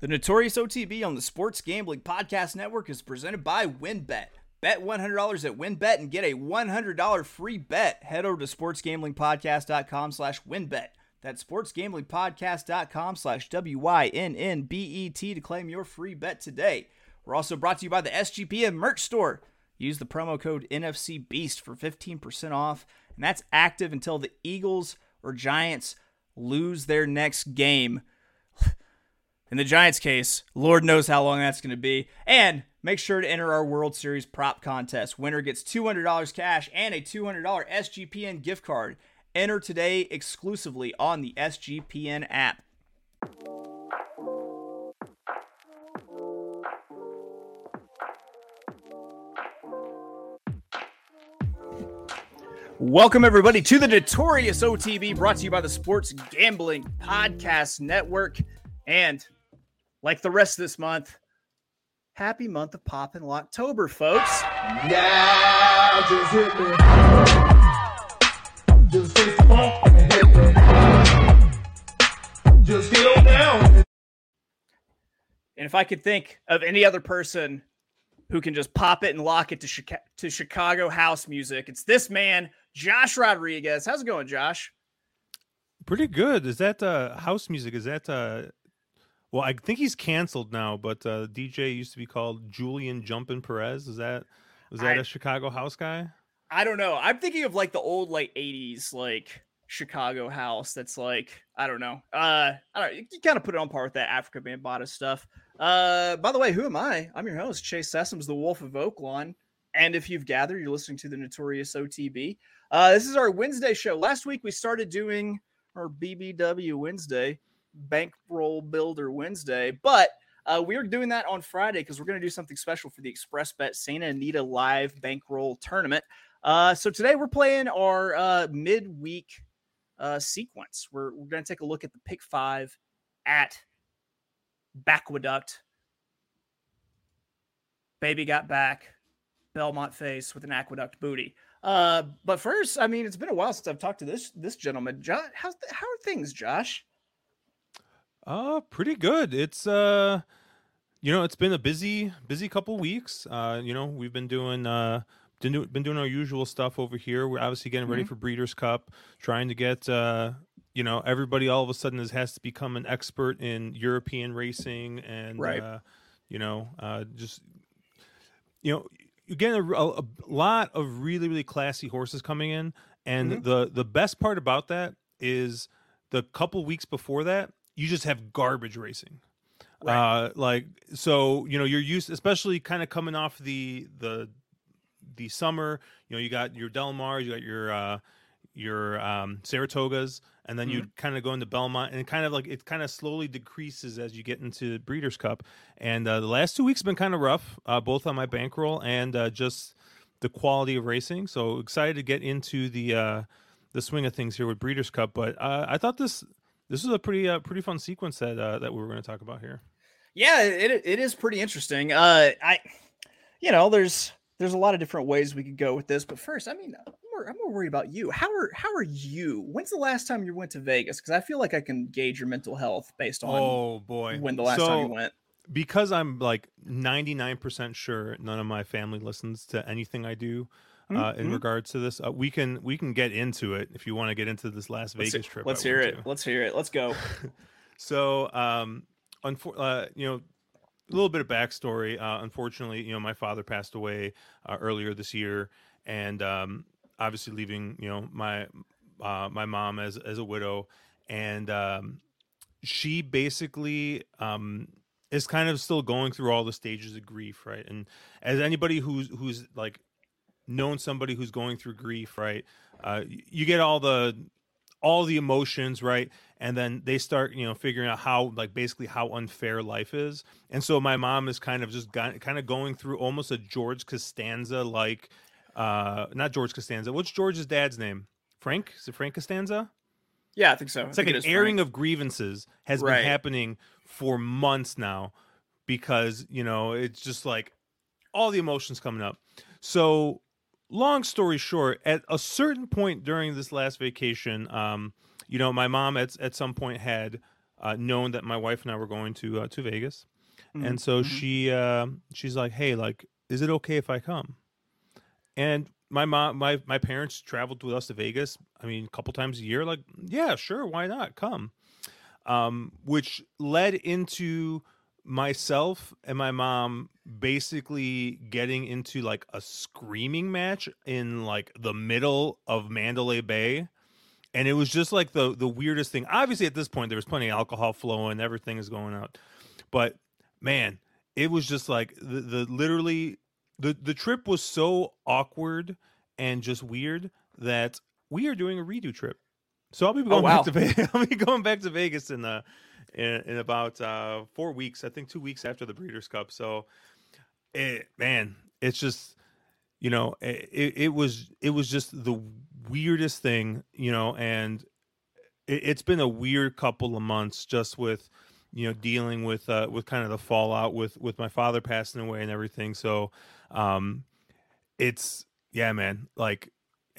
The Notorious OTB on the Sports Gambling Podcast Network is presented by WynnBet. Bet $100 at WynnBet and get a $100 free bet. Head over to sportsgamblingpodcast.com slash winbet. That's sportsgamblingpodcast.com slash W-Y-N-N-B-E-T to claim your free bet today. We're also brought to you by the SGPN merch store. Use the promo code NFC Beast for 15% off, and that's active until the Eagles or Giants lose their next game. In the Giants case, Lord knows how long that's going to be. And make sure to enter our World Series prop contest. Winner gets $200 cash and a $200 SGPN gift card. Enter today exclusively on the SGPN app. Welcome, everybody, to the Notorious OTB brought to you by the Sports Gambling Podcast Network. And like the rest of this month, happy month of Poppin' October, folks. Now just hit me. Just hit the bump and hit me. Just get on down. And if I could think of any other person who can just pop it and lock it to, Chica- to Chicago house music, it's this man, Josh Rodriguez. How's it going, Josh? Pretty good. Is that uh, house music? Is that uh, well? I think he's canceled now, but uh, DJ used to be called Julian Jumpin Perez. Is that was that I- a Chicago house guy? I don't know. I'm thinking of like the old like 80s like Chicago house that's like I don't know. Uh I don't you kind of put it on par with that Afrika Bambaataa stuff. Uh by the way, who am I? I'm your host, Chase Sessoms, the Wolf of Oaklawn. And if you've gathered, you're listening to the Notorious OTB. Uh this is our Wednesday show. Last week we started doing our BBW Wednesday, Bankroll Builder Wednesday, but uh, we are doing that on Friday because we're going to do something special for the Express Bet Santa Anita Live Bankroll Tournament. Uh, so today we're playing our uh, midweek uh, sequence. We're, we're going to take a look at the pick five at Backwaduct. Baby got back. Belmont face with an aqueduct booty. Uh, but first, I mean, it's been a while since I've talked to this this gentleman. Josh, how's how are things, Josh? Uh, pretty good. It's uh, you know, it's been a busy, busy couple weeks. Uh, you know, we've been doing uh, been, do- been doing our usual stuff over here. We're obviously getting ready for Breeders' Cup, trying to get uh, you know, everybody all of a sudden is, has to become an expert in European racing and Right. uh, you know, uh, just you know, you get a, a, a lot of really, really classy horses coming in, and Mhm. the the best part about that is the couple weeks before that, you just have garbage racing. Right. Uh, like so, you know, you're used, especially kind of coming off the the the summer. You know, you got your Del Mars, you got your uh, your um, Saratogas, and then you kind of go into Belmont, and kind of like it kind of slowly decreases as you get into Breeders' Cup. And uh, the last two weeks have been kind of rough, uh, both on my bankroll and uh, just the quality of racing. So excited to get into the uh, the swing of things here with Breeders' Cup. But uh, I thought this this is a pretty uh, pretty fun sequence that uh, that we were going to talk about here. Yeah, it it is pretty interesting. Uh, I, you know, there's there's a lot of different ways we could go with this, but first, I mean, I'm more, I'm more worried about you. How are how are you? When's the last time you went to Vegas? Because I feel like I can gauge your mental health based on Oh boy, when the last time you went. because I'm like 99% sure none of my family listens to anything I do uh, in Mhm. regards to this. Uh, we can we can get into it if you want to get into this Las Let's, Vegas trip. Let's hear it. to. Let's hear it. Let's go. So, um, unfor- uh, you know, a little bit of backstory. Uh, unfortunately, you know, my father passed away uh, earlier this year, and um, obviously leaving, you know, my uh, my mom as as a widow, and um, she basically um, is kind of still going through all the stages of grief, right? And as anybody who's who's like known somebody who's going through grief, right? Uh, you get all the all the emotions, right? And then they start, you know, figuring out how, like, basically how unfair life is. And so my mom is kind of just got, kind of going through almost a George Costanza like, uh, not George Costanza. What's George's dad's name? Frank? Is it Frank Costanza? Yeah, I think so. It's like an airing of grievances has Right. been happening for months now because, you know, it's just like all the emotions coming up. So, long story short, at a certain point during this last vacation, um, you know, my mom at at some point had uh, known that my wife and I were going to uh, to Vegas, Mhm, and so mhm. she uh, she's like, "Hey, like, is it okay if I come?" And my mom, my my parents traveled with us to Vegas. I mean, a couple times a year. Like, yeah, sure, why not come? Um, which led into myself and my mom basically getting into like a screaming match in like the middle of Mandalay Bay. And it was just like the the weirdest thing. Obviously, at this point, there was plenty of alcohol flowing, everything is going out. But man, it was just like the, the literally the the trip was so awkward and just weird that we are doing a redo trip. So I'll be oh, going wow. back to Vegas. I'll be going back to Vegas in the in, in about uh, four weeks. I think two weeks after the Breeders' Cup. So, it, man, it's just you know it, it was it was just the weirdest thing, you know, and it, it's been a weird couple of months just with you know dealing with uh with kind of the fallout with with my father passing away and everything so um it's yeah man like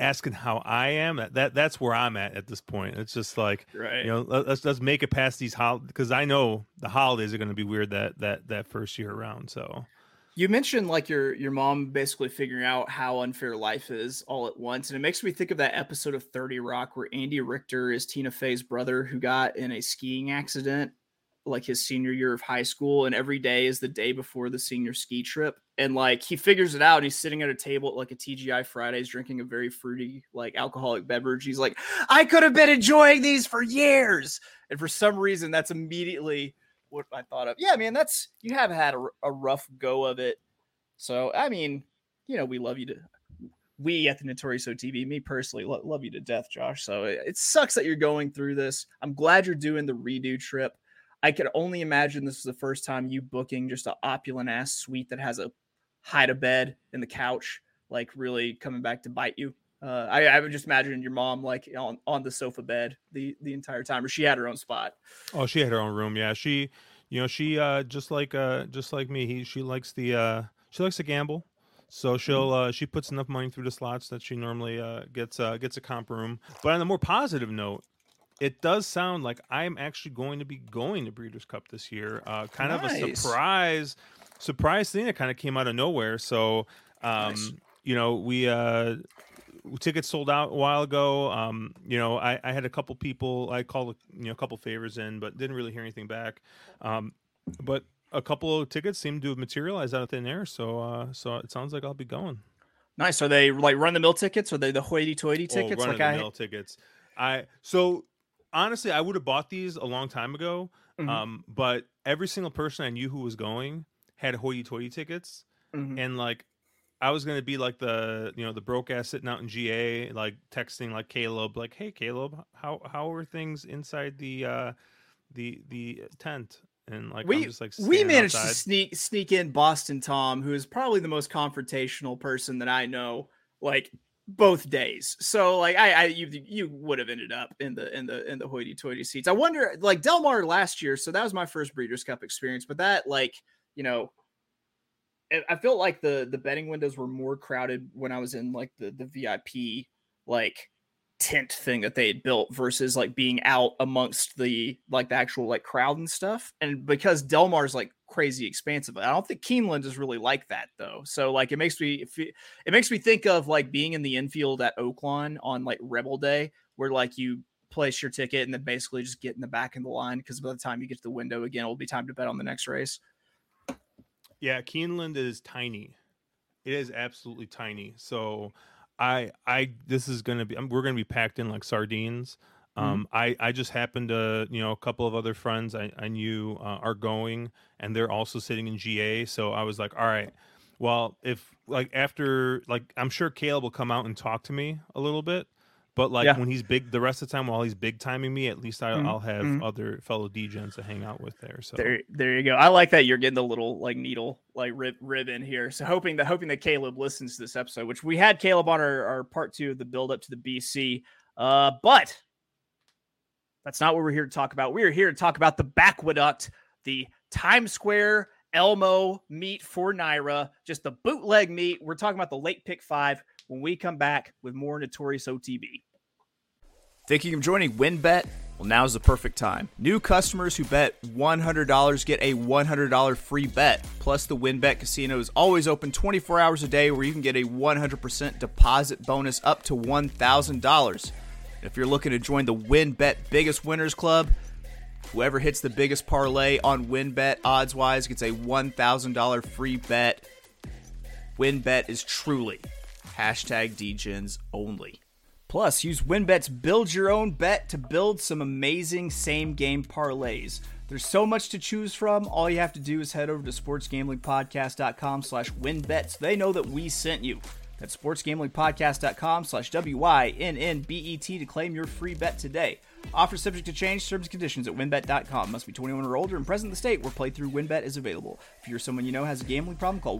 asking how i am that, that that's where i'm at at this point. It's just like right. you know let, let's let's make it past these holidays because i know the holidays are going to be weird that that that first year around so. You mentioned like your your mom basically figuring out how unfair life is all at once, and it makes me think of that episode of Thirty Rock where Andy Richter is Tina Fey's brother who got in a skiing accident like his senior year of high school, and every day is the day before the senior ski trip, and like he figures it out, he's sitting at a table at like a TGI Fridays drinking a very fruity like alcoholic beverage. He's like, I could have been enjoying these for years, and for some reason that's immediately what I thought of. Yeah, man, that's you have had a, a rough go of it. So I mean, you know, we love you to we at the Notorious OTB, me personally, lo- love you to death, Josh. So it, it sucks that you're going through this. I'm glad you're doing the redo trip. I could only imagine this is the first time you booking just an opulent ass suite that has a hide a bed and the couch, like really coming back to bite you. Uh, I, I would just imagine your mom like on, on the sofa bed the the entire time, or she had her own spot. oh she had her own room yeah she you know she uh just like uh just like me he she likes the uh she likes to gamble so she'll uh she puts enough money through the slots that she normally uh gets uh gets a comp room but on a more positive note it does sound like i'm actually going to be going to breeders cup this year uh kind of a surprise surprise thing that kind of came out of nowhere so um Nice. you know we uh tickets sold out a while ago. Um, you know, I, I had a couple people I called you know a couple favors in, but didn't really hear anything back. Um, but a couple of tickets seem to have materialized out of thin air, so uh, so it sounds like I'll be going. Nice. Are they like run the mill tickets? Are they the hoity-toity Oh, tickets? run like the I, mill tickets. I so honestly, I would have bought these a long time ago. Mhm. Um, but every single person I knew who was going had hoity-toity tickets. Mhm. and like I was gonna be like the you know the broke ass sitting out in GA, like texting like Caleb, like, "Hey Caleb, how how are things inside the uh the the tent?" And like we just like we managed to sneak sneak in Boston Tom, who is probably the most confrontational person that I know. Like both days, so like I, I you you would have ended up in the in the in the hoity-toity seats. I wonder, like Delmar last year, so that was my first Breeders' Cup experience. But that like you know, I felt like the the betting windows were more crowded when I was in like the the VIP like tent thing that they had built versus like being out amongst the like the actual like crowd and stuff. And because Delmar's like crazy expansive, I don't think Keeneland is really like that though. So like it makes me it makes me think of like being in the infield at Oaklawn on like Rebel Day, where like you place your ticket and then basically just get in the back of the line because by the time you get to the window again, it'll be time to bet on the next race. Yeah, Keeneland is tiny. It is absolutely tiny. So I I this is gonna be I'm, we're gonna be packed in like sardines. Mm-hmm. Um, I I just happened to you know a couple of other friends I I knew uh, are going and they're also sitting in GA. So I was like, all right, well if like after like I'm sure Caleb will come out and talk to me a little bit. But like Yeah. when he's big, the rest of the time while he's big timing me, at least I, Mhm, I'll have mhm. other fellow DJs to hang out with there. So There, there you go. I like that you're getting the little like needle like rib rib in here. So hoping that hoping that Caleb listens to this episode, which we had Caleb on our, our part two of the build up to the BC. Uh, but that's not what we're here to talk about. We are here to talk about the Backwadact, the Times Square Elmo meet for NYRA, just the bootleg meet. We're talking about the late pick five when we come back with more Notorious OTB. You for joining WynnBet Well, now's the perfect time. New customers who bet $100 get a $100 free bet. Plus, the WynnBet Casino is always open 24 hours a day where you can get a 100% deposit bonus up to $1,000. If you're looking to join the WynnBet Biggest Winners Club, whoever hits the biggest parlay on WynnBet odds wise gets a $1,000 free bet. WynnBet is truly hashtag DGens only. Plus, use WynnBet's Build Your Own Bet to build some amazing same game parlays. There's so much to choose from. All you have to do is head over to sportsgamblingpodcast.com slash winbet so they know that we sent you. That's sportsgamblingpodcast.com slash W-Y-N-N-B-E-T to claim your free bet today. Offer subject to change, terms and conditions at winbet.com. Must be 21 or older and present in the state where playthrough winbet is available. If you're someone you know has a gambling problem, call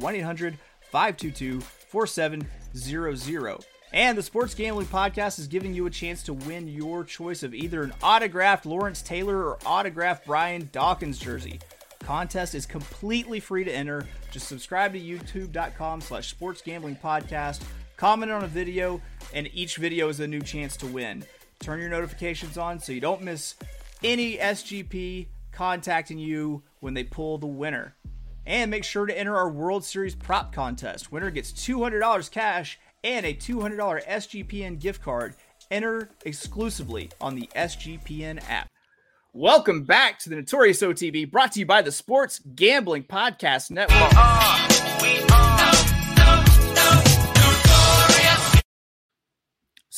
1-800-522-4700. And the Sports Gambling Podcast is giving you a chance to win your choice of either an autographed Lawrence Taylor or autographed Brian Dawkins jersey. Contest is completely free to enter. Just subscribe to youtube.com slash sports gambling podcast, comment on a video, and each video is a new chance to win. Turn your notifications on so you don't miss any SGP contacting you when they pull the winner. And make sure to enter our World Series prop contest. Winner gets $200 cash and a $200 SGPN gift card. Enter exclusively on the SGPN app. Welcome back to the Notorious OTB, brought to you by the Sports Gambling Podcast Network.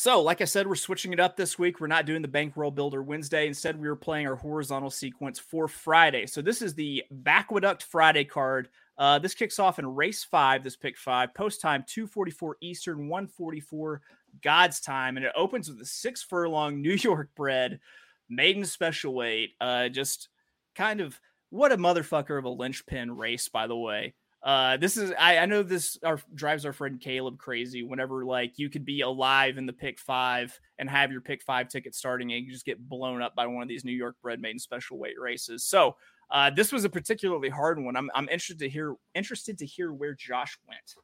So, like I said, we're switching it up this week. We're not doing the Bankroll Builder Wednesday. Instead, we are playing our horizontal sequence for Friday. So, this is the Backwaduct Friday card. Uh, this kicks off in race five, this pick five, post time 244 Eastern, 144 God's time. And it opens with a six furlong New York bred maiden special weight. Uh, just kind of what a motherfucker of a linchpin race, by the way. Uh, this is I, I know this our, drives our friend Caleb crazy. Whenever like you could be alive in the pick five and have your pick five ticket starting, and you just get blown up by one of these New York bred maiden special weight races. So uh, this was a particularly hard one. I'm I'm interested to hear interested to hear where Josh went.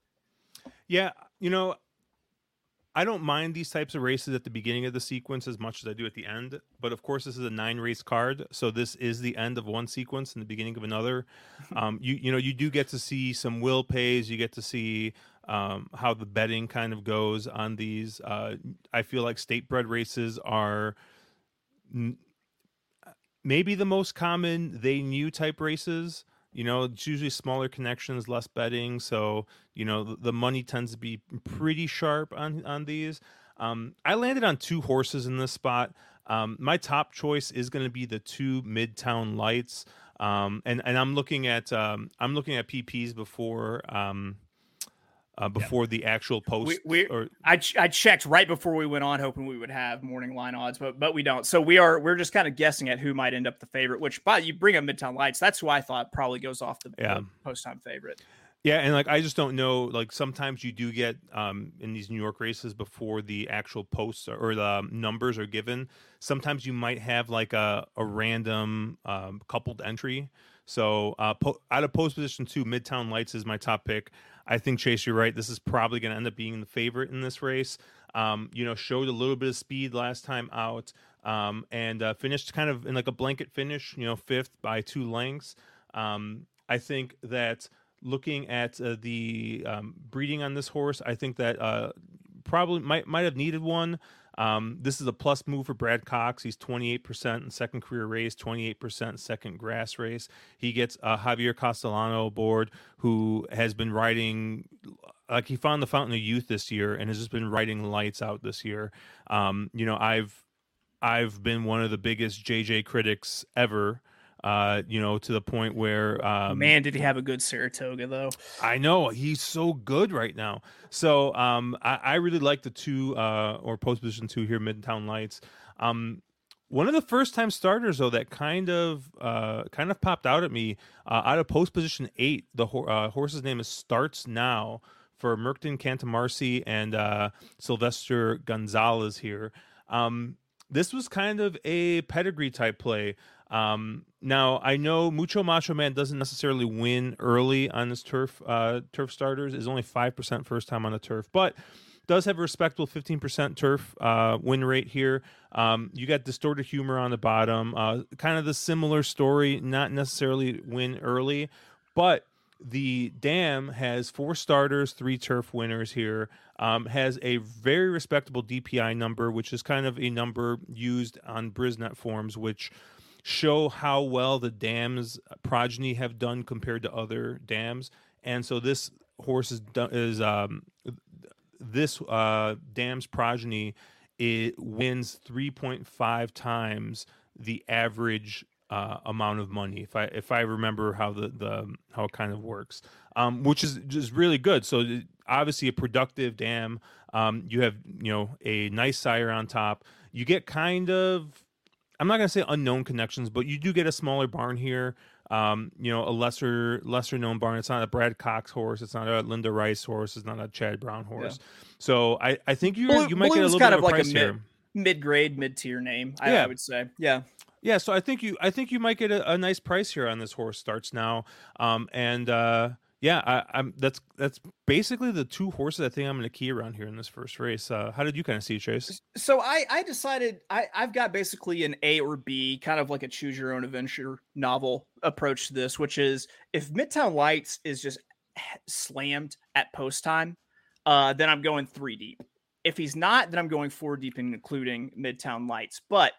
Yeah, you know, I don't mind these types of races at the beginning of the sequence as much as I do at the end. But of course, this is a nine race card, so this is the end of one sequence and the beginning of another. Um, you you know you do get to see some will pays. You get to see um, how the betting kind of goes on these. Uh, I feel like state bred races are. N- maybe the most common they knew type races you know it's usually smaller connections less betting so you know the, the money tends to be pretty sharp on on these. Um, i landed on two horses in this spot. Um, my top choice is going to be the two midtown lights um, and and i'm looking at um, i'm looking at pps before um, uh, before the actual post. We, we or I, ch- I checked right before we went on, hoping we would have morning line odds, but but we don't. So we are we're just kind of guessing at who might end up the favorite. Which, but you bring up Midtown Lights, that's who I thought probably goes off the, Yeah. the post time favorite. Yeah, and like I just don't know. Like sometimes you do get um, in these New York races before the actual posts are, or the numbers are given. Sometimes you might have like a a random um, coupled entry. So uh, po- out of post position two, Midtown Lights is my top pick. I think Chase, you're right. This is probably going to end up being the favorite in this race. Um, you know, showed a little bit of speed last time out, um, and uh, finished kind of in like a blanket finish. You know, fifth by two lengths. Um, I think that looking at uh, the um, breeding on this horse, I think that uh, probably might might have needed one. Um, this is a plus move for Brad Cox. He's 28% in second career race, 28% second grass race. He gets uh, Javier Castellano aboard, who has been riding like he found the fountain of youth this year and has just been riding lights out this year. Um, you know, I've I've been one of the biggest JJ critics ever. Uh, you know, to the point where um, Man, did he have a good Saratoga though? I know he's so good right now. So um, I, I really like the two uh, or post position two here, Midtown Lights. Um, one of the first time starters though that kind of uh, kind of popped out at me uh, out of post position eight. The ho- uh, horse's name is Starts Now for Mertkan Kantarmaci and uh, Silvestre Gonzalez here. Um, this was kind of a pedigree type play. Um, now I know Mucho Macho Man doesn't necessarily win early on his turf uh, turf starters. Is only five percent first time on the turf, but does have a respectable 15% turf uh, win rate here. Um, you got distorted humor on the bottom, uh, kind of the similar story, not necessarily win early, but the dam has four starters, three turf winners here. Um, has a very respectable DPI number, which is kind of a number used on Brisnet forms, which show how well the dam's progeny have done compared to other dams. And so this horse is is um, this uh, dam's progeny it wins 3.5 times the average uh, amount of money if I if I remember how the the how it kind of works, um, which is just really good. So obviously a productive dam. Um, you have you know a nice sire on top. You get kind of I'm not gonna say unknown connections, but you do get a smaller barn here. Um, you know, a lesser lesser known barn. It's not a Brad Cox horse. It's not a Linda Rice horse. It's not a Chad Brown horse. Yeah. So I, I think you Blue, you might Blue's get a little kind bit of of like price a mid, mid grade, mid tier name. I, Yeah. I would say. Yeah. Yeah, so I think you I think you might get a, a nice price here on this horse starts now. Um and uh yeah, I, I'm that's that's basically the two horses I think I'm gonna key around here in this first race. Uh how did you kind of see Chase? So I I decided I I've got basically an A or B, kind of like a choose your own adventure novel approach to this, which is if Midtown Lights is just slammed at post time, uh, then I'm going three deep. If he's not, then I'm going four deep, including Midtown Lights. But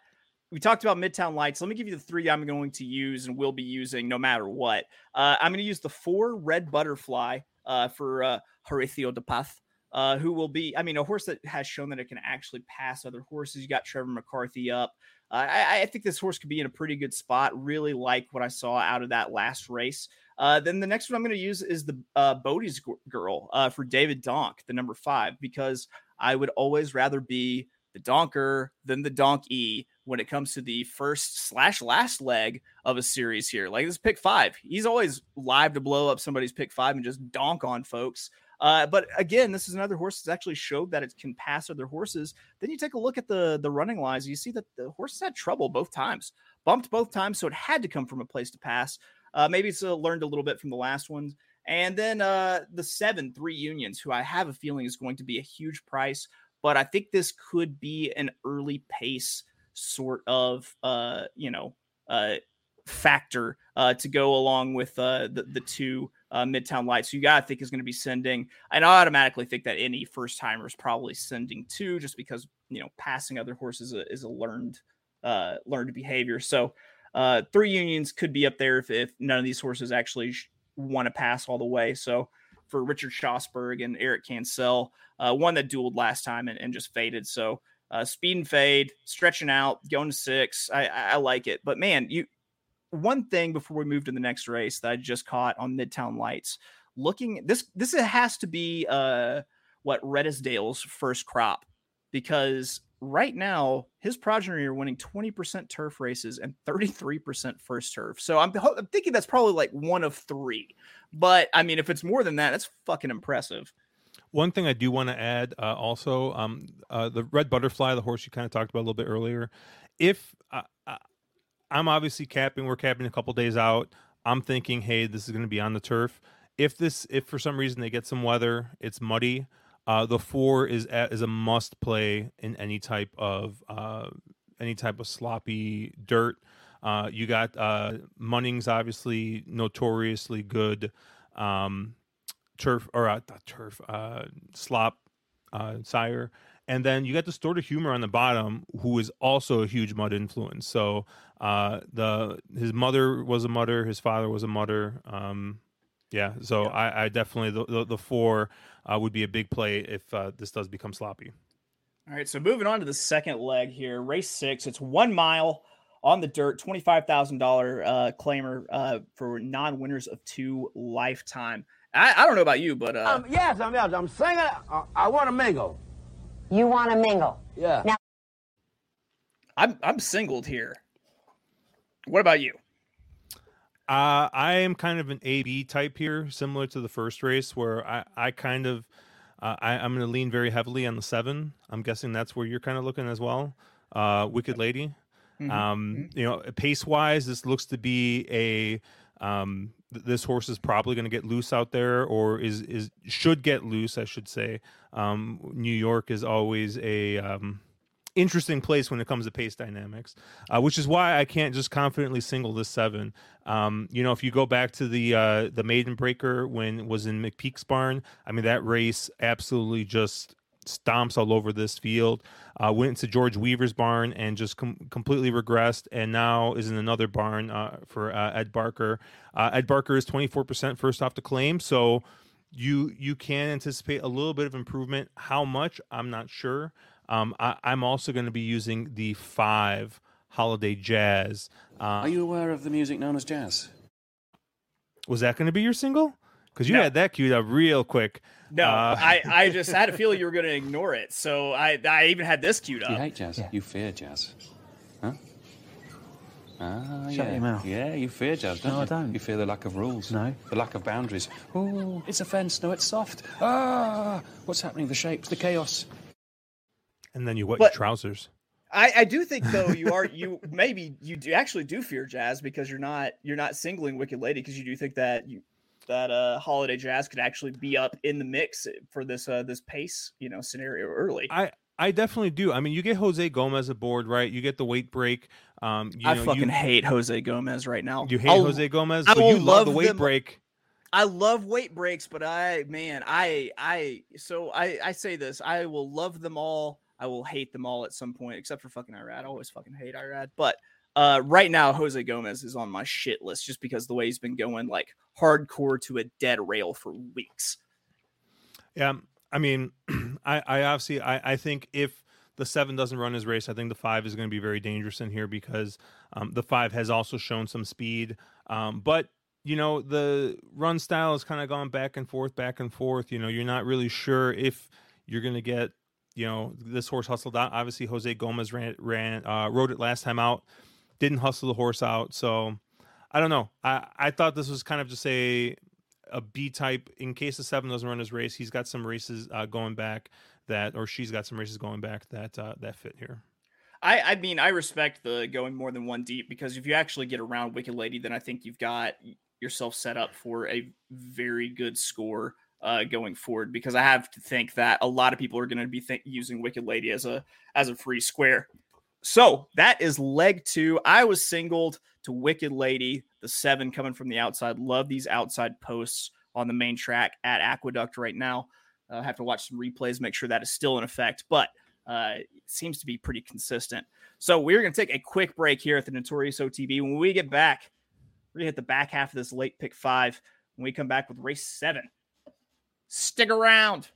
we talked about Midtown Lights. Let me give you the three I'm going to use and will be using no matter what. Uh, I'm going to use the four Red Butterfly uh, for uh, de Path, uh, who will be, I mean, a horse that has shown that it can actually pass other horses. You got Trevor McCarthy up. Uh, I, I think this horse could be in a pretty good spot. Really like what I saw out of that last race. Uh, then the next one I'm going to use is the uh, Bodie's Girl uh, for David Donk, the number five, because I would always rather be the donker than the donkey when it comes to the first slash last leg of a series here. Like this pick five, he's always live to blow up somebody's pick five and just donk on folks. Uh, but again, this is another horse that's actually showed that it can pass other horses. Then you take a look at the the running lines, you see that the horse had trouble both times, bumped both times, so it had to come from a place to pass. Uh, maybe it's uh, learned a little bit from the last ones. And then uh, the seven, three unions, who I have a feeling is going to be a huge price, but I think this could be an early pace sort of, uh, you know, uh, factor uh, to go along with uh, the, the two uh, Midtown Lights. So you got to think is going to be sending, and I automatically think that any first timer is probably sending two, just because you know passing other horses is a, is a learned uh, learned behavior. So uh, three unions could be up there if, if none of these horses actually want to pass all the way. So for Richard Schosberg and Eric Cancel, uh, one that dueled last time and, and just faded. So uh, speed and fade, stretching out, going to six. I, I, like it. But man, you one thing before we move to the next race that I just caught on Midtown Lights. Looking this this has to be uh what Redisdale's first crop because right now his progeny are winning 20% turf races and 33% first turf. So I'm, I'm thinking that's probably like one of three. But I mean, if it's more than that, that's fucking impressive. One thing I do want to add uh, also, um, uh, the red butterfly, the horse you kind of talked about a little bit earlier. If uh, uh, I'm obviously capping, we're capping a couple days out. I'm thinking, hey, this is going to be on the turf. If this, if for some reason they get some weather, it's muddy. Uh, the four is a, is a must play in any type of uh, any type of sloppy dirt. Uh, you got uh, Munnings, obviously notoriously good um, turf or uh, turf uh, slop uh, sire, and then you got the Distorted Humor on the bottom, who is also a huge mud influence. So uh, the his mother was a mudder, his father was a mudder. Um, yeah, so I, I definitely the the, the four uh, would be a big play if uh, this does become sloppy. All right, so moving on to the second leg here, race six. It's one mile on the dirt, twenty-five thousand uh, dollar claimer uh, for non-winners of two lifetime. I, I don't know about you, but uh, Um, yes, I'm, yes, I'm singing. I, I want to mingle. You want to mingle. Yeah. Now- I'm I'm singled here. What about you? Uh, I am kind of an AB type here, similar to the first race, where I, I kind of uh, I, I'm going to lean very heavily on the seven. I'm guessing that's where you're kind of looking as well. Uh, Wicked Lady. Um, you know, pace wise, this looks to be a Um, th- this horse is probably going to get loose out there, or is is should get loose, I should say. Um, New York is always a um, interesting place when it comes to pace dynamics, uh, which is why I can't just confidently single this seven. Um, you know, if you go back to the uh, the maiden breaker when was in McPeek's barn, I mean that race absolutely just stomps all over this field. Uh, went to George Weaver's barn and just com- completely regressed, and now is in another barn uh, for uh, Ed Barker. Uh, Ed Barker is twenty four percent first off the claim, so you you can anticipate a little bit of improvement. How much? I'm not sure. Um, I, I'm also going to be using the five holiday jazz. Uh, Are you aware of the music known as jazz? was that going to be your single? Because you No. had that queued up real quick. No, Uh, I, I just had a feeling you were going to ignore it. So I, I even had this queued You up. hate jazz. You fear jazz. Huh? Ah, Shut yeah. your mouth. Yeah, you fear jazz, don't No, you? I don't. You fear the lack of rules. No. The lack of boundaries. Oh, it's a fence. No, it's soft. Ah, what's happening? The shapes, the chaos. And then you wet But- your trousers. I, I do think though you are you maybe you do actually do fear jazz because you're not you're not singling Wicked Lady because you do think that you that uh holiday jazz could actually be up in the mix for this uh this pace you know scenario early. I I definitely do. I mean, you get Jose Gomez aboard, right? You get the weight break. Um, you I know, fucking you, hate Jose Gomez right now. you hate I'll- Jose Gomez, I but you love, love the weight them- break. I love weight breaks, but I man, I I so I I say this, I will love them all. I will hate them all at some point, except for fucking Irad. I always fucking hate Irad. But uh right now, Jose Gomez is on my shit list just because the way he's been going like hardcore to a dead rail for weeks. Yeah, I mean, I, I obviously I, I think if the seven doesn't run his race, I think the five is going to be very dangerous in here because um, the five has also shown some speed. Um, but you know the run style has kind of gone back and forth, back and forth. You know, you're not really sure if you're going to get you know this horse hustled out. Obviously, Jose Gomez ran ran uh, rode it last time out, didn't hustle the horse out, so. I don't know. I, I thought this was kind of just a a B type in case the seven doesn't run his race. He's got some races uh, going back that, or she's got some races going back that uh, that fit here. I, I mean, I respect the going more than one deep because if you actually get around Wicked Lady, then I think you've got yourself set up for a very good score uh, going forward. Because I have to think that a lot of people are going to be think- using Wicked Lady as a as a free square. So that is leg two. I was singled to Wicked Lady, the seven coming from the outside. Love these outside posts on the main track at Aqueduct right now. I uh, have to watch some replays, make sure that is still in effect. But uh, it seems to be pretty consistent. So we're going to take a quick break here at the Notorious OTB. When we get back, we're going to hit the back half of this late pick five when we come back with race seven. Stick around.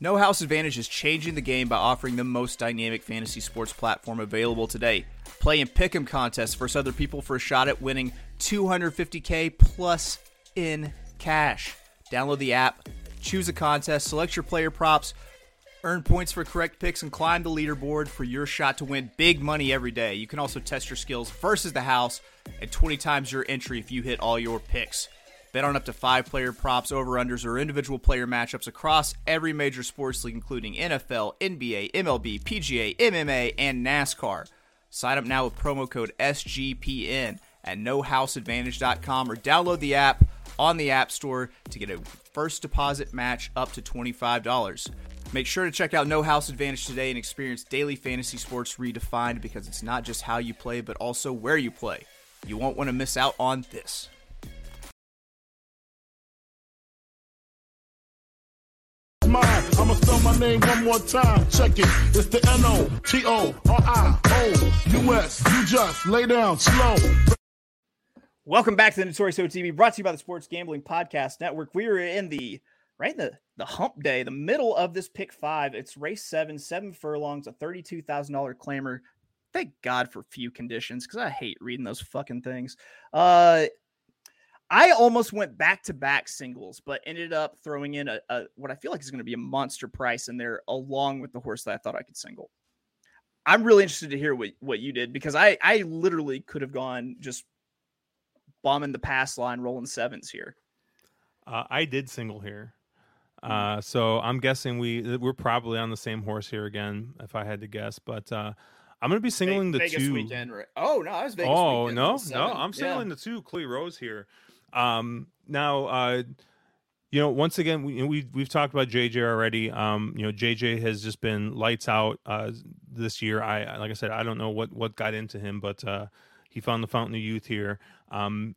No House Advantage is changing the game by offering the most dynamic fantasy sports platform available today. Play in pick'em contests versus other people for a shot at winning 250k plus in cash. Download the app, choose a contest, select your player props, Earn points for correct picks and climb the leaderboard for your shot to win big money every day. You can also test your skills versus the house and 20 times your entry if you hit all your picks. Bet on up to five player props, over unders, or individual player matchups across every major sports league, including NFL, NBA, MLB, PGA, MMA, and NASCAR. Sign up now with promo code SGPN at nohouseadvantage.com or download the app on the App Store to get a first deposit match up to $25. Make sure to check out No House Advantage today and experience daily fantasy sports redefined because it's not just how you play, but also where you play. You won't want to miss out on this. I'ma spell my name one more time. Check it. It's the N O T O R I O U S. You just lay down slow. Welcome back to the Notorious OTB, brought to you by the Sports Gambling Podcast Network. We are in the right in the the hump day, the middle of this pick five. It's race seven, seven furlongs, a thirty-two thousand dollar claimer. Thank God for few conditions because I hate reading those fucking things. Uh, I almost went back to back singles, but ended up throwing in a, a what I feel like is going to be a monster price in there, along with the horse that I thought I could single. I'm really interested to hear what what you did because I I literally could have gone just bombing the pass line, rolling sevens here. Uh, I did single here, Hmm. uh, so I'm guessing we we're probably on the same horse here again, if I had to guess. But uh, I'm going to be singling the Vegas two. weekend. Right? Oh no, I was Vegas. oh weekend, no, no. I'm Yeah. singling the two. Chloe Rose here. Um, now, uh, you know, once again, we we we've talked about JJ already. Um, you know, JJ has just been lights out uh this year. I like I said, I don't know what what got into him, but uh, he found the fountain of youth here. Um,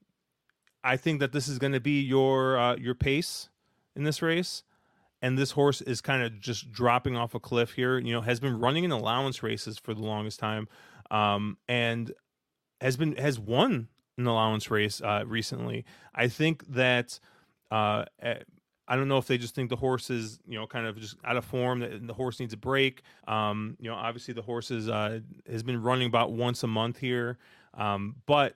I think that this is going to be your uh, your pace in this race. And this horse is kind of just dropping off a cliff here. You know, has been running in allowance races for the longest time, um, and has been has won an allowance race uh, recently. I think that uh, eh, I don't know if they just think the horse is you know kind of just out of form. That the horse needs a break. Um, you know, obviously the horse is uh, has been running about once a month here, um, but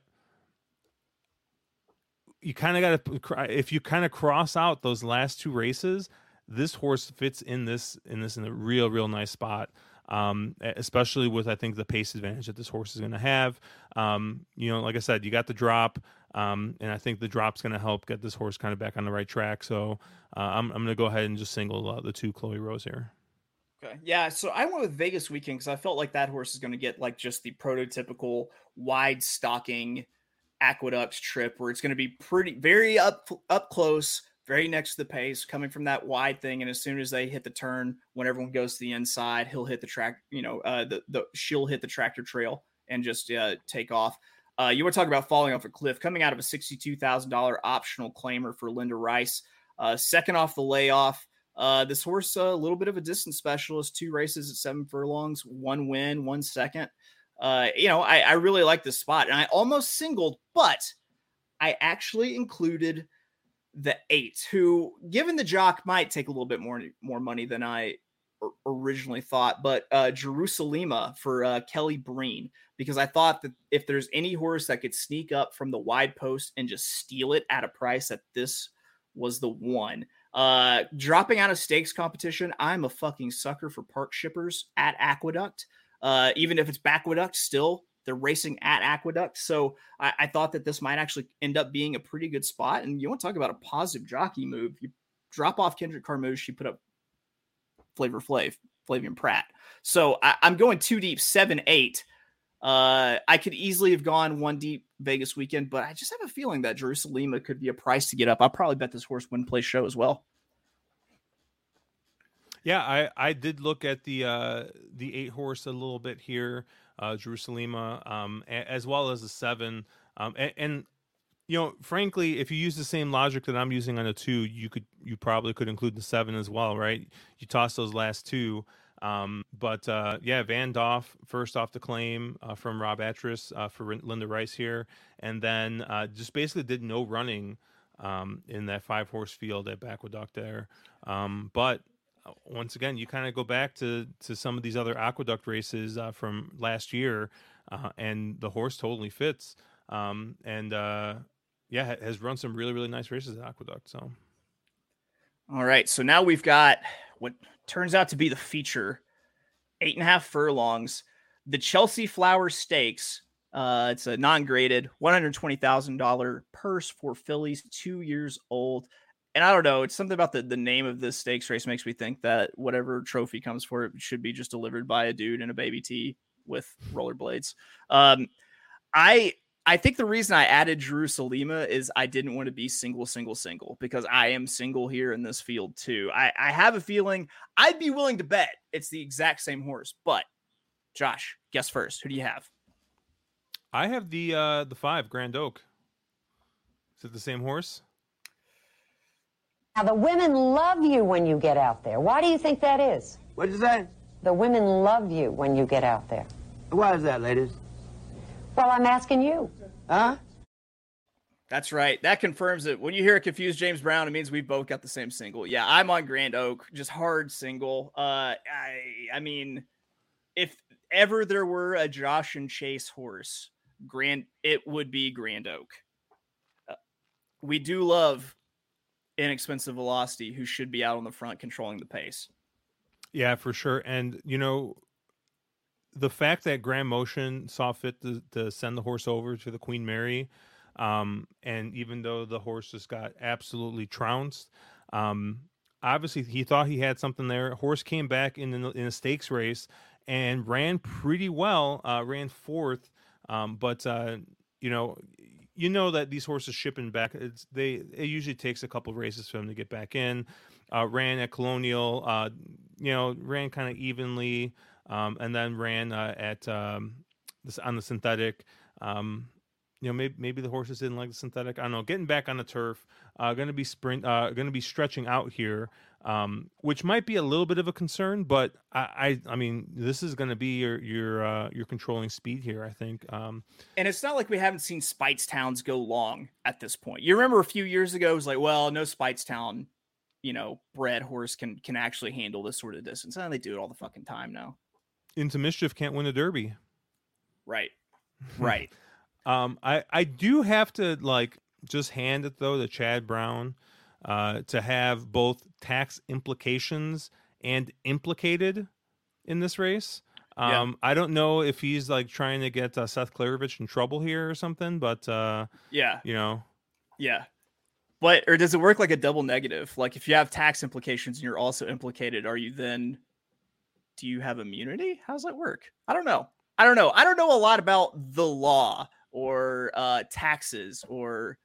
you kind of got to if you kind of cross out those last two races this horse fits in this in this in a real real nice spot um, especially with i think the pace advantage that this horse is going to have um, you know like i said you got the drop um, and i think the drop's going to help get this horse kind of back on the right track so uh, i'm, I'm going to go ahead and just single uh, the two chloe rose here Okay. Yeah. So I went with Vegas weekend because I felt like that horse is going to get like just the prototypical wide stocking aqueduct trip where it's going to be pretty very up up close, very next to the pace, coming from that wide thing. And as soon as they hit the turn, when everyone goes to the inside, he'll hit the track. You know, uh, the the she'll hit the tractor trail and just uh, take off. Uh, you were talking about falling off a cliff? Coming out of a sixty-two thousand dollar optional claimer for Linda Rice, uh, second off the layoff. Uh, this horse, a little bit of a distance specialist, two races at seven furlongs, one win, one second. Uh, you know, I, I really like this spot, and I almost singled, but I actually included the eight, who, given the jock, might take a little bit more more money than I originally thought. But uh, Jerusalema for uh, Kelly Breen, because I thought that if there's any horse that could sneak up from the wide post and just steal it at a price, that this was the one. Uh, dropping out of stakes competition, I'm a fucking sucker for park shippers at Aqueduct. Uh, even if it's Backwaduct, still they're racing at Aqueduct. So I, I thought that this might actually end up being a pretty good spot. And you want to talk about a positive jockey move? You drop off Kendrick Carmouche, you put up Flavor Flav, Flavian Pratt. So I, I'm going two deep, seven, eight. Uh, I could easily have gone one deep Vegas weekend, but I just have a feeling that Jerusalema could be a price to get up. I'll probably bet this horse win play show as well. Yeah, I I did look at the uh the eight horse a little bit here, uh Jerusalema, um as well as the seven. Um and, and you know, frankly, if you use the same logic that I'm using on the two, you could you probably could include the seven as well, right? You toss those last two. Um, but uh, yeah, Van Doff first off the claim uh, from Rob Atras uh, for Linda Rice here, and then uh, just basically did no running um, in that five horse field at Aqueduct there. Um, but once again, you kind of go back to to some of these other aqueduct races uh, from last year, uh, and the horse totally fits. Um, and uh, yeah, has run some really really nice races at aqueduct. So All right. So now we've got what turns out to be the feature eight and a half furlongs, the Chelsea Flower Stakes. Uh, it's a non graded $120,000 purse for fillies, two years old. And I don't know, it's something about the, the name of this stakes race makes me think that whatever trophy comes for it should be just delivered by a dude in a baby tee with rollerblades. Um, I I think the reason I added Jerusalema is I didn't want to be single, single, single because I am single here in this field too. I, I have a feeling I'd be willing to bet it's the exact same horse. But Josh, guess first. Who do you have? I have the uh, the five Grand Oak. Is it the same horse? Now, the women love you when you get out there. Why do you think that is? What'd you say? The women love you when you get out there. Why is that, ladies? Well, I'm asking you. Huh? That's right. That confirms it. When you hear a confused James Brown, it means we both got the same single. Yeah, I'm on Grand Oak, just hard single. Uh, I, I mean, if ever there were a Josh and Chase horse, Grand, it would be Grand Oak. Uh, we do love inexpensive velocity, who should be out on the front controlling the pace. Yeah, for sure. And you know, the fact that Graham Motion saw fit to, to send the horse over to the Queen Mary, um, and even though the horse just got absolutely trounced, um, obviously he thought he had something there. Horse came back in the, in a stakes race and ran pretty well. Uh, ran fourth, um, but uh, you know, you know that these horses shipping back. It's they. It usually takes a couple races for them to get back in. Uh, ran at Colonial, uh, you know, ran kind of evenly, um, and then ran uh, at um, this on the synthetic. Um, you know, maybe maybe the horses didn't like the synthetic. I don't know. Getting back on the turf, uh, going to be sprint, uh, going to be stretching out here, um, which might be a little bit of a concern. But I, I, I mean, this is going to be your your uh, your controlling speed here. I think. Um, And it's not like we haven't seen Speightstown's go long at this point. You remember a few years ago, it was like, well, no Speightstown, you know, bred horse can can actually handle this sort of distance. And they do it all the fucking time now. into mischief can't win a derby. Right. Right. Um, I I do have to like just hand it though to Chad Brown, uh, to have both tax implications and implicated in this race. Yeah. Um, I don't know if he's like trying to get uh, Seth Klaravich in trouble here or something, but uh, yeah. you know, Yeah. But or does it work like a double negative? Like if you have tax implications and you're also implicated, are you then do you have immunity? How does that work? I don't know. I don't know. I don't know a lot about the law or uh taxes or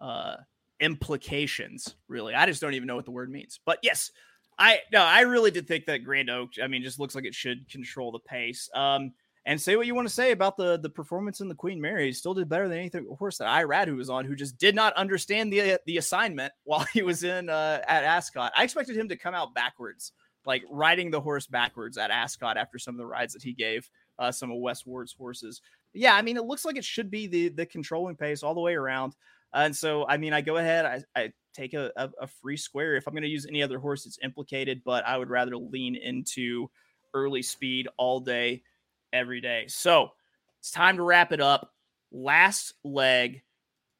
uh implications, really. I just don't even know what the word means. But yes, I no, I really did think that Grand Oak, I mean, just looks like it should control the pace. Um and say what you want to say about the the performance in the Queen Mary. He still did better than anything horse that Irad who was on, who just did not understand the the assignment while he was in uh, at Ascot. I expected him to come out backwards, like riding the horse backwards at Ascot after some of the rides that he gave uh, some of Wes Ward's horses. Yeah, I mean, it looks like it should be the the controlling pace all the way around. And so, I mean, I go ahead, I, I take a, a, a free square. If I'm going to use any other horse, it's implicated, but I would rather lean into early speed all day every day. So it's time to wrap it up. Last leg,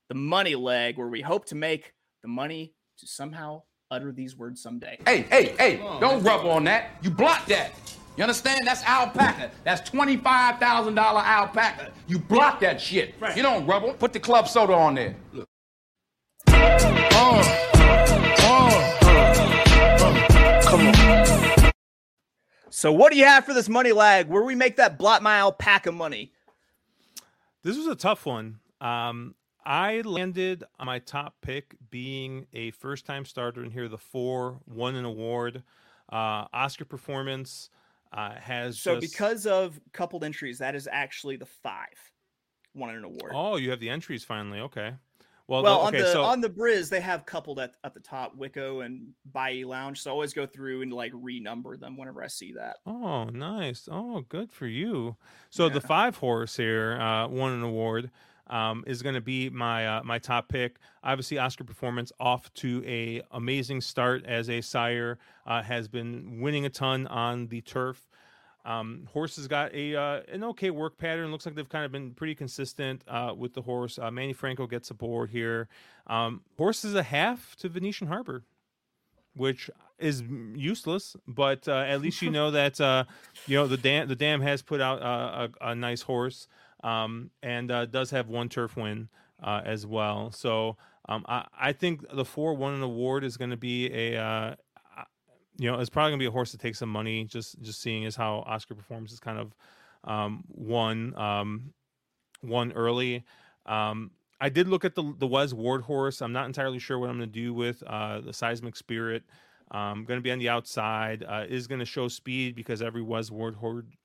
the money leg, where we hope to make the money to somehow utter these words someday. Hey, hey, hey, don't rub on that. You block that. You understand? That's alpaca. That's $25,000 alpaca. You block that shit. You don't rubble. Put the club soda on there. Look. Uh, uh, So, what do you have for this money lag where we make that blot my alpaca money? This was a tough one. Um, I landed on my top pick being a first time starter in here, the four, won an award. Uh, Oscar performance uh, has So, just- because of coupled entries, that is actually the five won an award. oh, you have the entries finally. Okay. Well, well, the- on the so on the Bris, they have coupled at, at the top, Wicco and Bayou Lounge. So I always go through and like renumber them whenever I see that. Oh, nice. Oh, good for you. So the five horse here uh, won an award. Um, is going to be my uh, my top pick. Obviously, Oscar Performance off to a amazing start as a sire. Uh, has been winning a ton on the turf. Um, horse has got a uh, an okay work pattern. Looks like they've kind of been pretty consistent uh, with the horse. Uh, Manny Franco gets aboard here. Um, horse is a half to Venetian Harbor which is useless, but uh, at least you know that uh, you know the dam the dam has put out uh, a, a nice horse um, and uh, does have one turf win uh, as well. So um, I, I think the four won an award is going to be a uh, uh, you know it's probably going to be a horse that takes some money. Just just seeing as how Oscar Performance is kind of um, won um, won early. Um, I did look at the the Wes Ward horse. I'm not entirely sure what I'm going to do with uh, the Seismic Spirit. Um, going to be on the outside. Uh, is going to show speed because every Wes Ward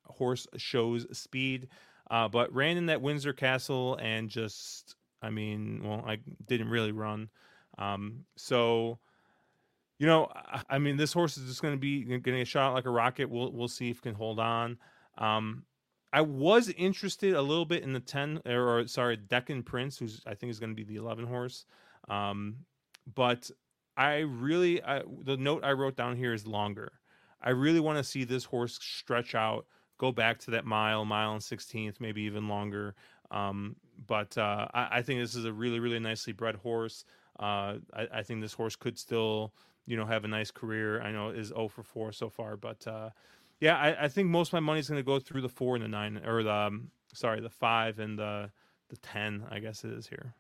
horse shows speed. Uh, but ran in that Windsor Castle and just, I mean, well, I didn't really run. Um, so, you know, I, I mean, this horse is just going to be getting a shot like a rocket. We'll we'll see if it can hold on. Um, I was interested a little bit in the 10 or, or sorry, Deccan Prince, who's I think is going to be the 11 horse. Um, but I really, I, the note I wrote down here is longer. I really want to see this horse stretch out, go back to that mile, mile and 16th, maybe even longer. Um, but uh, I, I think this is a really, really nicely bred horse. Uh, I, I think this horse could still, you know, have a nice career. I know is 0 for 4 so far, but uh, yeah, I, I think most of my money is going to go through the four and the nine, or the um, sorry, the five and the the ten. I guess it is here.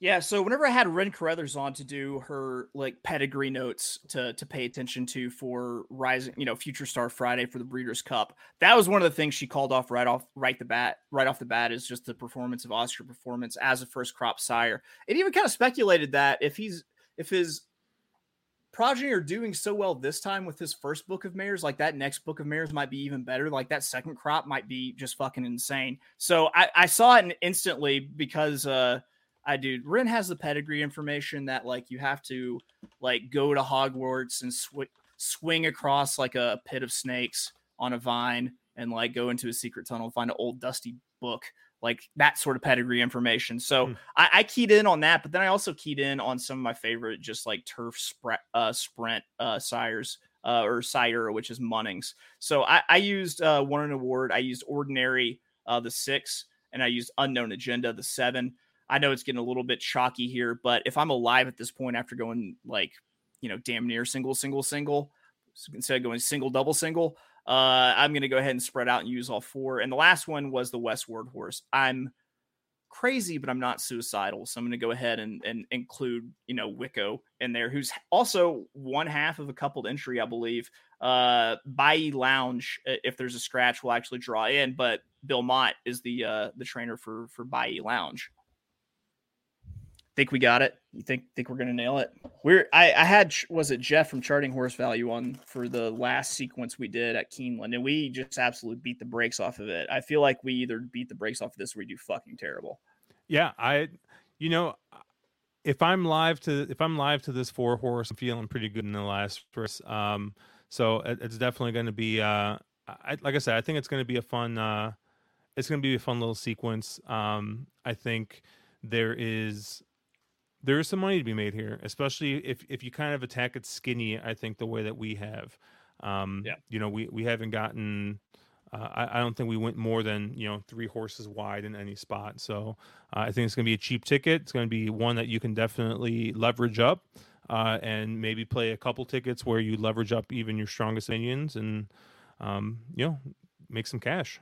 Yeah, so whenever I had Ren Carruthers on to do her like pedigree notes to to pay attention to for rising, you know, Future Star Friday for the Breeders' Cup, that was one of the things she called off right off right the bat, right off the bat is just the performance of Oscar performance as a first crop sire. It even kind of speculated that if he's if his progeny are doing so well this time with his first book of mares, like that next book of mares might be even better. Like that second crop might be just fucking insane. So I, I saw it instantly because uh I do. Ren has the pedigree information that like you have to like go to Hogwarts and sw- swing across like a pit of snakes on a vine and like go into a secret tunnel, find an old dusty book, like that sort of pedigree information. So Hmm. I, I keyed in on that, but then I also keyed in on some of my favorite just like turf sprint, uh, sprint uh, sires. Uh, or sire, which is Munnings. So I, I used uh, one an award. I used ordinary, uh, the six, and I used unknown agenda, the seven. I know it's getting a little bit chalky here, but if I'm alive at this point after going like, you know, damn near single, single, single, instead of going single, double, single, uh, I'm going to go ahead and spread out and use all four. And the last one was the Wes Ward horse. I'm crazy, but I'm not suicidal. So I'm going to go ahead and, and include, you know, Wicco in there, who's also one half of a coupled entry, I believe. Uh, Bayou Lounge, if there's a scratch, will actually draw in, but Bill Mott is the uh, the trainer for for Bayou Lounge. Think we got it? You think think we're gonna nail it? We're I I had was it Jeff from Charting Horse Value on for the last sequence we did at Keeneland, and we just absolutely beat the brakes off of it. I feel like we either beat the brakes off of this or we do fucking terrible. Yeah, I, you know, if I'm live to if I'm live to this four horse, I'm feeling pretty good in the last race. Um, so it, it's definitely going to be, uh, I, like I said, I think it's going to be a fun, uh, it's going to be a fun little sequence. Um, I think there is there is some money to be made here, especially if if you kind of attack it skinny. I think the way that we have, um, Yeah. you know, we we haven't gotten. Uh, I, I don't think we went more than you know three horses wide in any spot. So uh, I think it's going to be a cheap ticket. It's going to be one that you can definitely leverage up, uh, and maybe play a couple tickets where you leverage up even your strongest minions, and um, you know make some cash.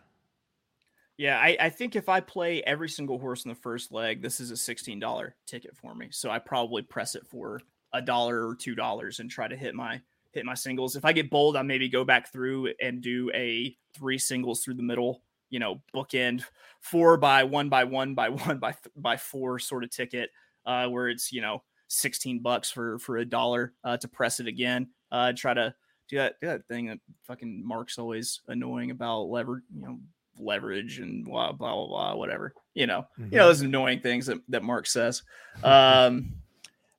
Yeah, I, I think if I play every single horse in the first leg, this is a sixteen dollar ticket for me. So I probably press it for a dollar or two dollars and try to hit my hit my singles. If I get bold, I maybe go back through and do a three singles through the middle, you know, bookend four by one by one by one by th- by four sort of ticket, uh, where it's you know sixteen bucks for for a dollar uh, to press it again. Uh, try to do that, do that thing that fucking Mark's always annoying about lever, you know, leverage and blah blah blah, blah whatever. You know, you know those annoying things that, that Mark says. Um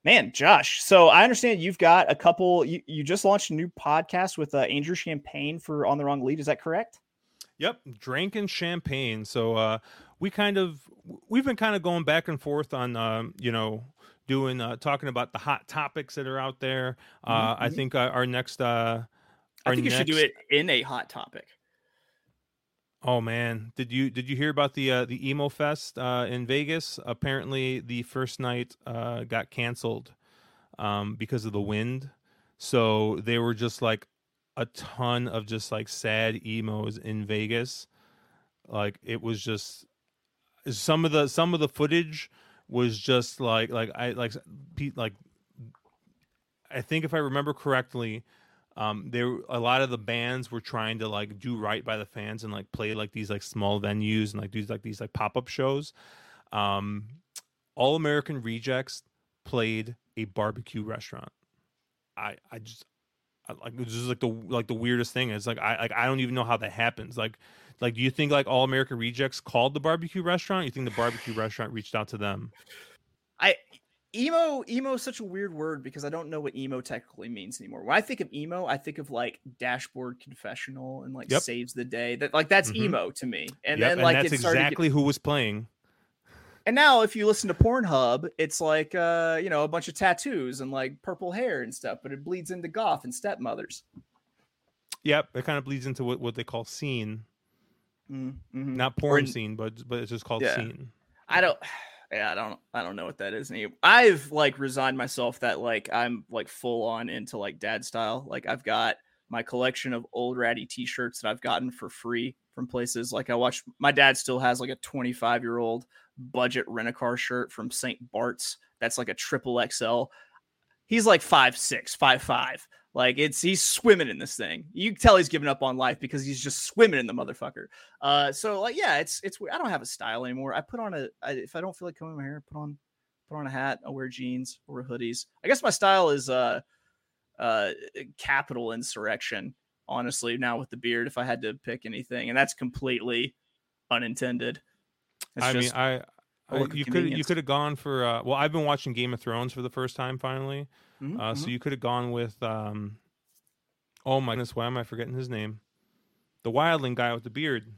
man, Josh. So I understand you've got a couple you, you just launched a new podcast with uh, Andrew Champagne for On the Wrong Lead. Is that correct? Yep, drinking champagne. So uh, we kind of we've been kind of going back and forth on um, you know doing uh, talking about the hot topics that are out there. Uh, I mhm. think uh, our next uh, I our think you should do it in a hot topic. Oh man, did you did you hear about the uh, the emo fest uh, in Vegas? Apparently, the first night uh, got canceled um, because of the wind. So they were just like a ton of just like sad emos in Vegas. Like it was just some of the some of the footage was just like like I like like I think if I remember correctly, um, there a lot of the bands were trying to like do right by the fans and like play like these like small venues and like do like these like pop up shows. Um, All American Rejects played a barbecue restaurant. I I just I, like it's just like the like the weirdest thing is like I like I don't even know how that happens. Like like do you think like All American Rejects called the barbecue restaurant? You think the barbecue restaurant reached out to them? I emo emo is such a weird word because I don't know what emo technically means anymore. When I think of emo, I think of like dashboard confessional and like Yep. saves the day. That like that's Mhm. emo to me. And Yep, then like that's it started to get- exactly who was playing. And now if you listen to Pornhub, it's like uh, you know, a bunch of tattoos and like purple hair and stuff, but it bleeds into goth and stepmothers. Yep, it kind of bleeds into what, what they call scene, Mm, mhm. not porn scene, but but it's just called Yeah. scene. I don't yeah, I don't I don't know what that is. I've like resigned myself that like I'm like full on into like dad style. Like I've got my collection of old ratty t-shirts that I've gotten for free from places. Like I watched my dad still has like a 25 year old budget rent a car shirt from St. Bart's. That's like a triple XL. He's like five six, five five. Like it's he's swimming in this thing. You can tell he's giving up on life because he's just swimming in the motherfucker. Uh, so like yeah, it's it's I don't have a style anymore. I put on a I, if I don't feel like combing my hair, put on put on a hat. I wear jeans or hoodies. I guess my style is uh uh Capitol insurrection. Honestly, now with the beard, if I had to pick anything, and that's completely unintended. It's I mean, just a I of you could you could have gone for uh, well, I've been watching Game of Thrones for the first time finally. Mhm, Uh, so mhm. you could have gone with um, oh my goodness, why am I forgetting his name? The wildling guy with the beard.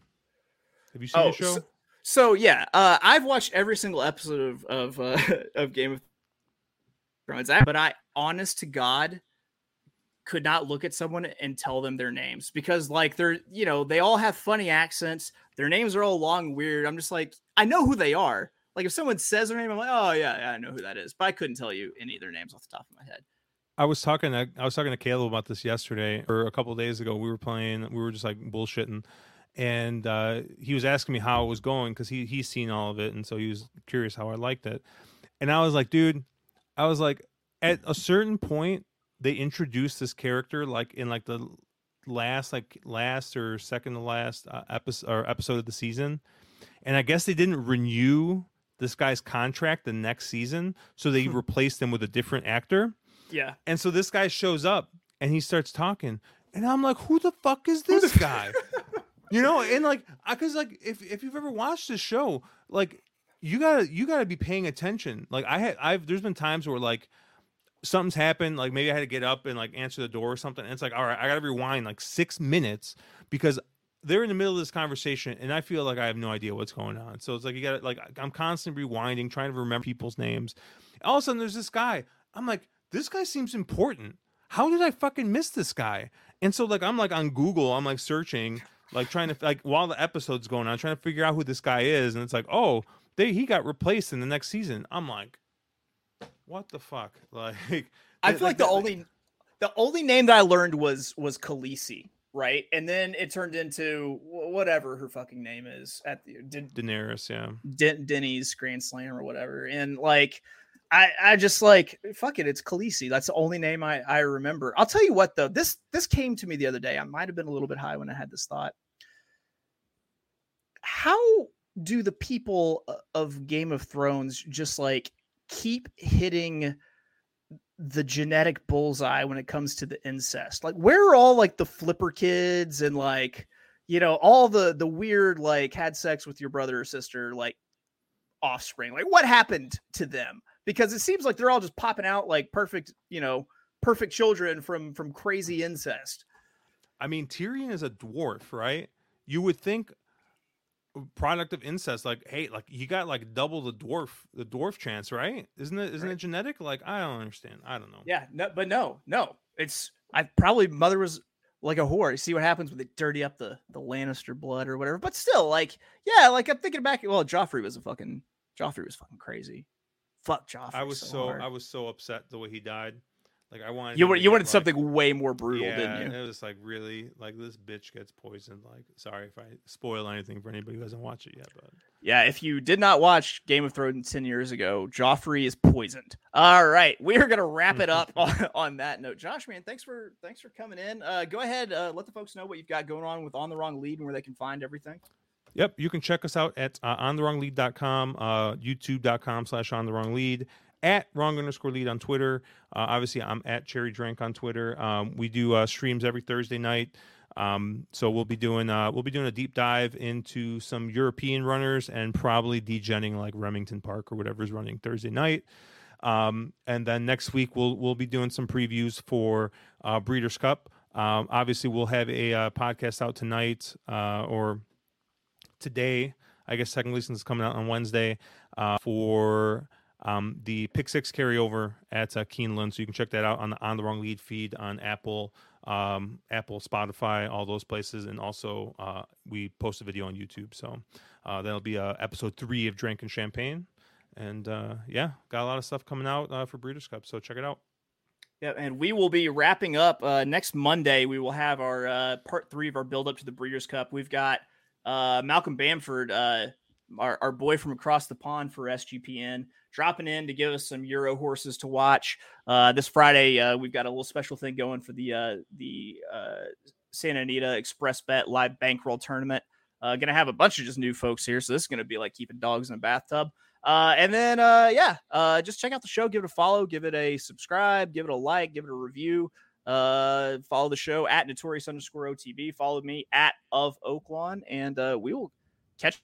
Have you seen Oh, the show? so- So yeah, uh, I've watched every single episode of of uh, of Game of Thrones, but I, honest to God, could not look at someone and tell them their names because like they're you know they all have funny accents. Their names are all long, weird. I'm just like I know who they are. Like if someone says their name, I'm like, oh yeah, yeah, I know who that is, but I couldn't tell you any of their names off the top of my head. I was talking to, I was talking to Caleb about this yesterday or a couple days ago. We were playing, we were just like bullshitting, and uh, he was asking me how it was going because he he's seen all of it, and so he was curious how I liked it. And I was like, dude, I was like, at a certain point, they introduced this character like in like the last like last or second to last uh, episode or episode of the season, and I guess they didn't renew this guy's contract the next season, so they replaced him with a different actor. Yeah, And so this guy shows up and he starts talking, and I'm like, "Who the fuck is this guy?" you know, and like, I because like if if you've ever watched this show, like you gotta you gotta be paying attention. Like I had I've there's been times where like something's happened, like maybe I had to get up and like answer the door or something, and it's like, all right, I gotta rewind like six minutes because they're in the middle of this conversation and I feel like I have no idea what's going on. So it's like you gotta like I'm constantly rewinding, trying to remember people's names. All of a sudden there's this guy. I'm like, this guy seems important. How did I fucking miss this guy? And so like I'm like on Google, I'm like searching, like trying to like while the episode's going on, trying to figure out who this guy is, and it's like, oh, they he got replaced in the next season. I'm like, what the fuck? Like I feel like the that- only the only name that I learned was was Khaleesi, right? And then it turned into whatever her fucking name is at the Den- Daenerys, yeah. Den- Denny's Grand Slam or whatever. And like I I just like fuck it, it's Khaleesi. That's the only name I I remember. I'll tell you what though, this this came to me the other day. I might have been a little bit high when I had this thought. How do the people uh, of Game of Thrones just like keep hitting the genetic bullseye when it comes to the incest. Like, where are all like the flipper kids and like, you know, all the the weird like had sex with your brother or sister like offspring? Like, what happened to them? Because it seems like they're all just popping out like perfect, you know, perfect children from from crazy incest. I mean, Tyrion is a dwarf, right? You would think product of incest, like, hey, like you got like double the dwarf, the dwarf chance, right? Isn't it? Isn't Right. it genetic? Like, I don't understand. I don't know. Yeah, no, but no, no, it's I probably mother was like a whore. You see what happens when they dirty up the the Lannister blood or whatever. But still, like, yeah, like I'm thinking back. Well, Joffrey was a fucking Joffrey was fucking crazy. Fuck Joffrey. I was so hard. I was so upset the way he died. Like I wanted you to you wanted like- something way more brutal, yeah, didn't you? It was like really like this bitch gets poisoned. Like, sorry if I spoil anything for anybody who hasn't watched it yet, but Yeah, if you did not watch Game of Thrones 10 years ago, Joffrey is poisoned. All right, we are to wrap it up on, on that note. Josh, man, thanks for thanks for coming in. Uh, go ahead, uh, let the folks know what you've got going on with On the Wrong Lead and where they can find everything. Yep, you can check us out at uh, onthewronglead.com, uh, youtube.com slash on the wrong lead, at wrong underscore lead on Twitter. Uh, obviously, I'm at cherry drink on Twitter. Um, we do uh, streams every Thursday night. Um, so we'll be doing uh, we'll be doing a deep dive into some European runners and probably degenning like Remington Park or whatever is running Thursday night. Um, and then next week we'll we'll be doing some previews for uh, Breeders' Cup. Um, obviously, we'll have a uh, podcast out tonight uh, or today. I guess technically since it's coming out on Wednesday uh, for um, the Pick Six carryover at uh, Keeneland. So you can check that out on the On the Wrong Lead feed on Apple, um, Apple, Spotify, all those places, and also uh, we post a video on YouTube. So uh, that'll be uh, episode three of Drink and Champagne. And uh, yeah, got a lot of stuff coming out uh, for Breeders' Cup. So check it out. Yeah, and we will be wrapping up uh, next Monday. We will have our part three of our build up to the Breeders' Cup. We've got Malcolm Bamford our, our boy from across the pond for SGPN, dropping in to give us some Euro horses to watch. Uh, this Friday, uh, we've got a little special thing going for the uh, the uh, Santa Anita XpressBet live bankroll tournament. Uh, gonna have a bunch of just new folks here, so this is gonna be like keeping dogs in a bathtub. Uh, and then yeah, just check out the show, give it a follow, give it a subscribe, give it a like, give it a review. Follow the show at notorious underscore OTB. Follow me at of Oaklawn, and we will catch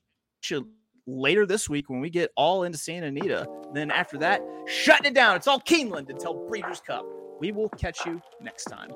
you later this week when we get all into Santa Anita. Then after that, shutting it down. It's all Keeneland until Breeders' Cup. We will catch you next time.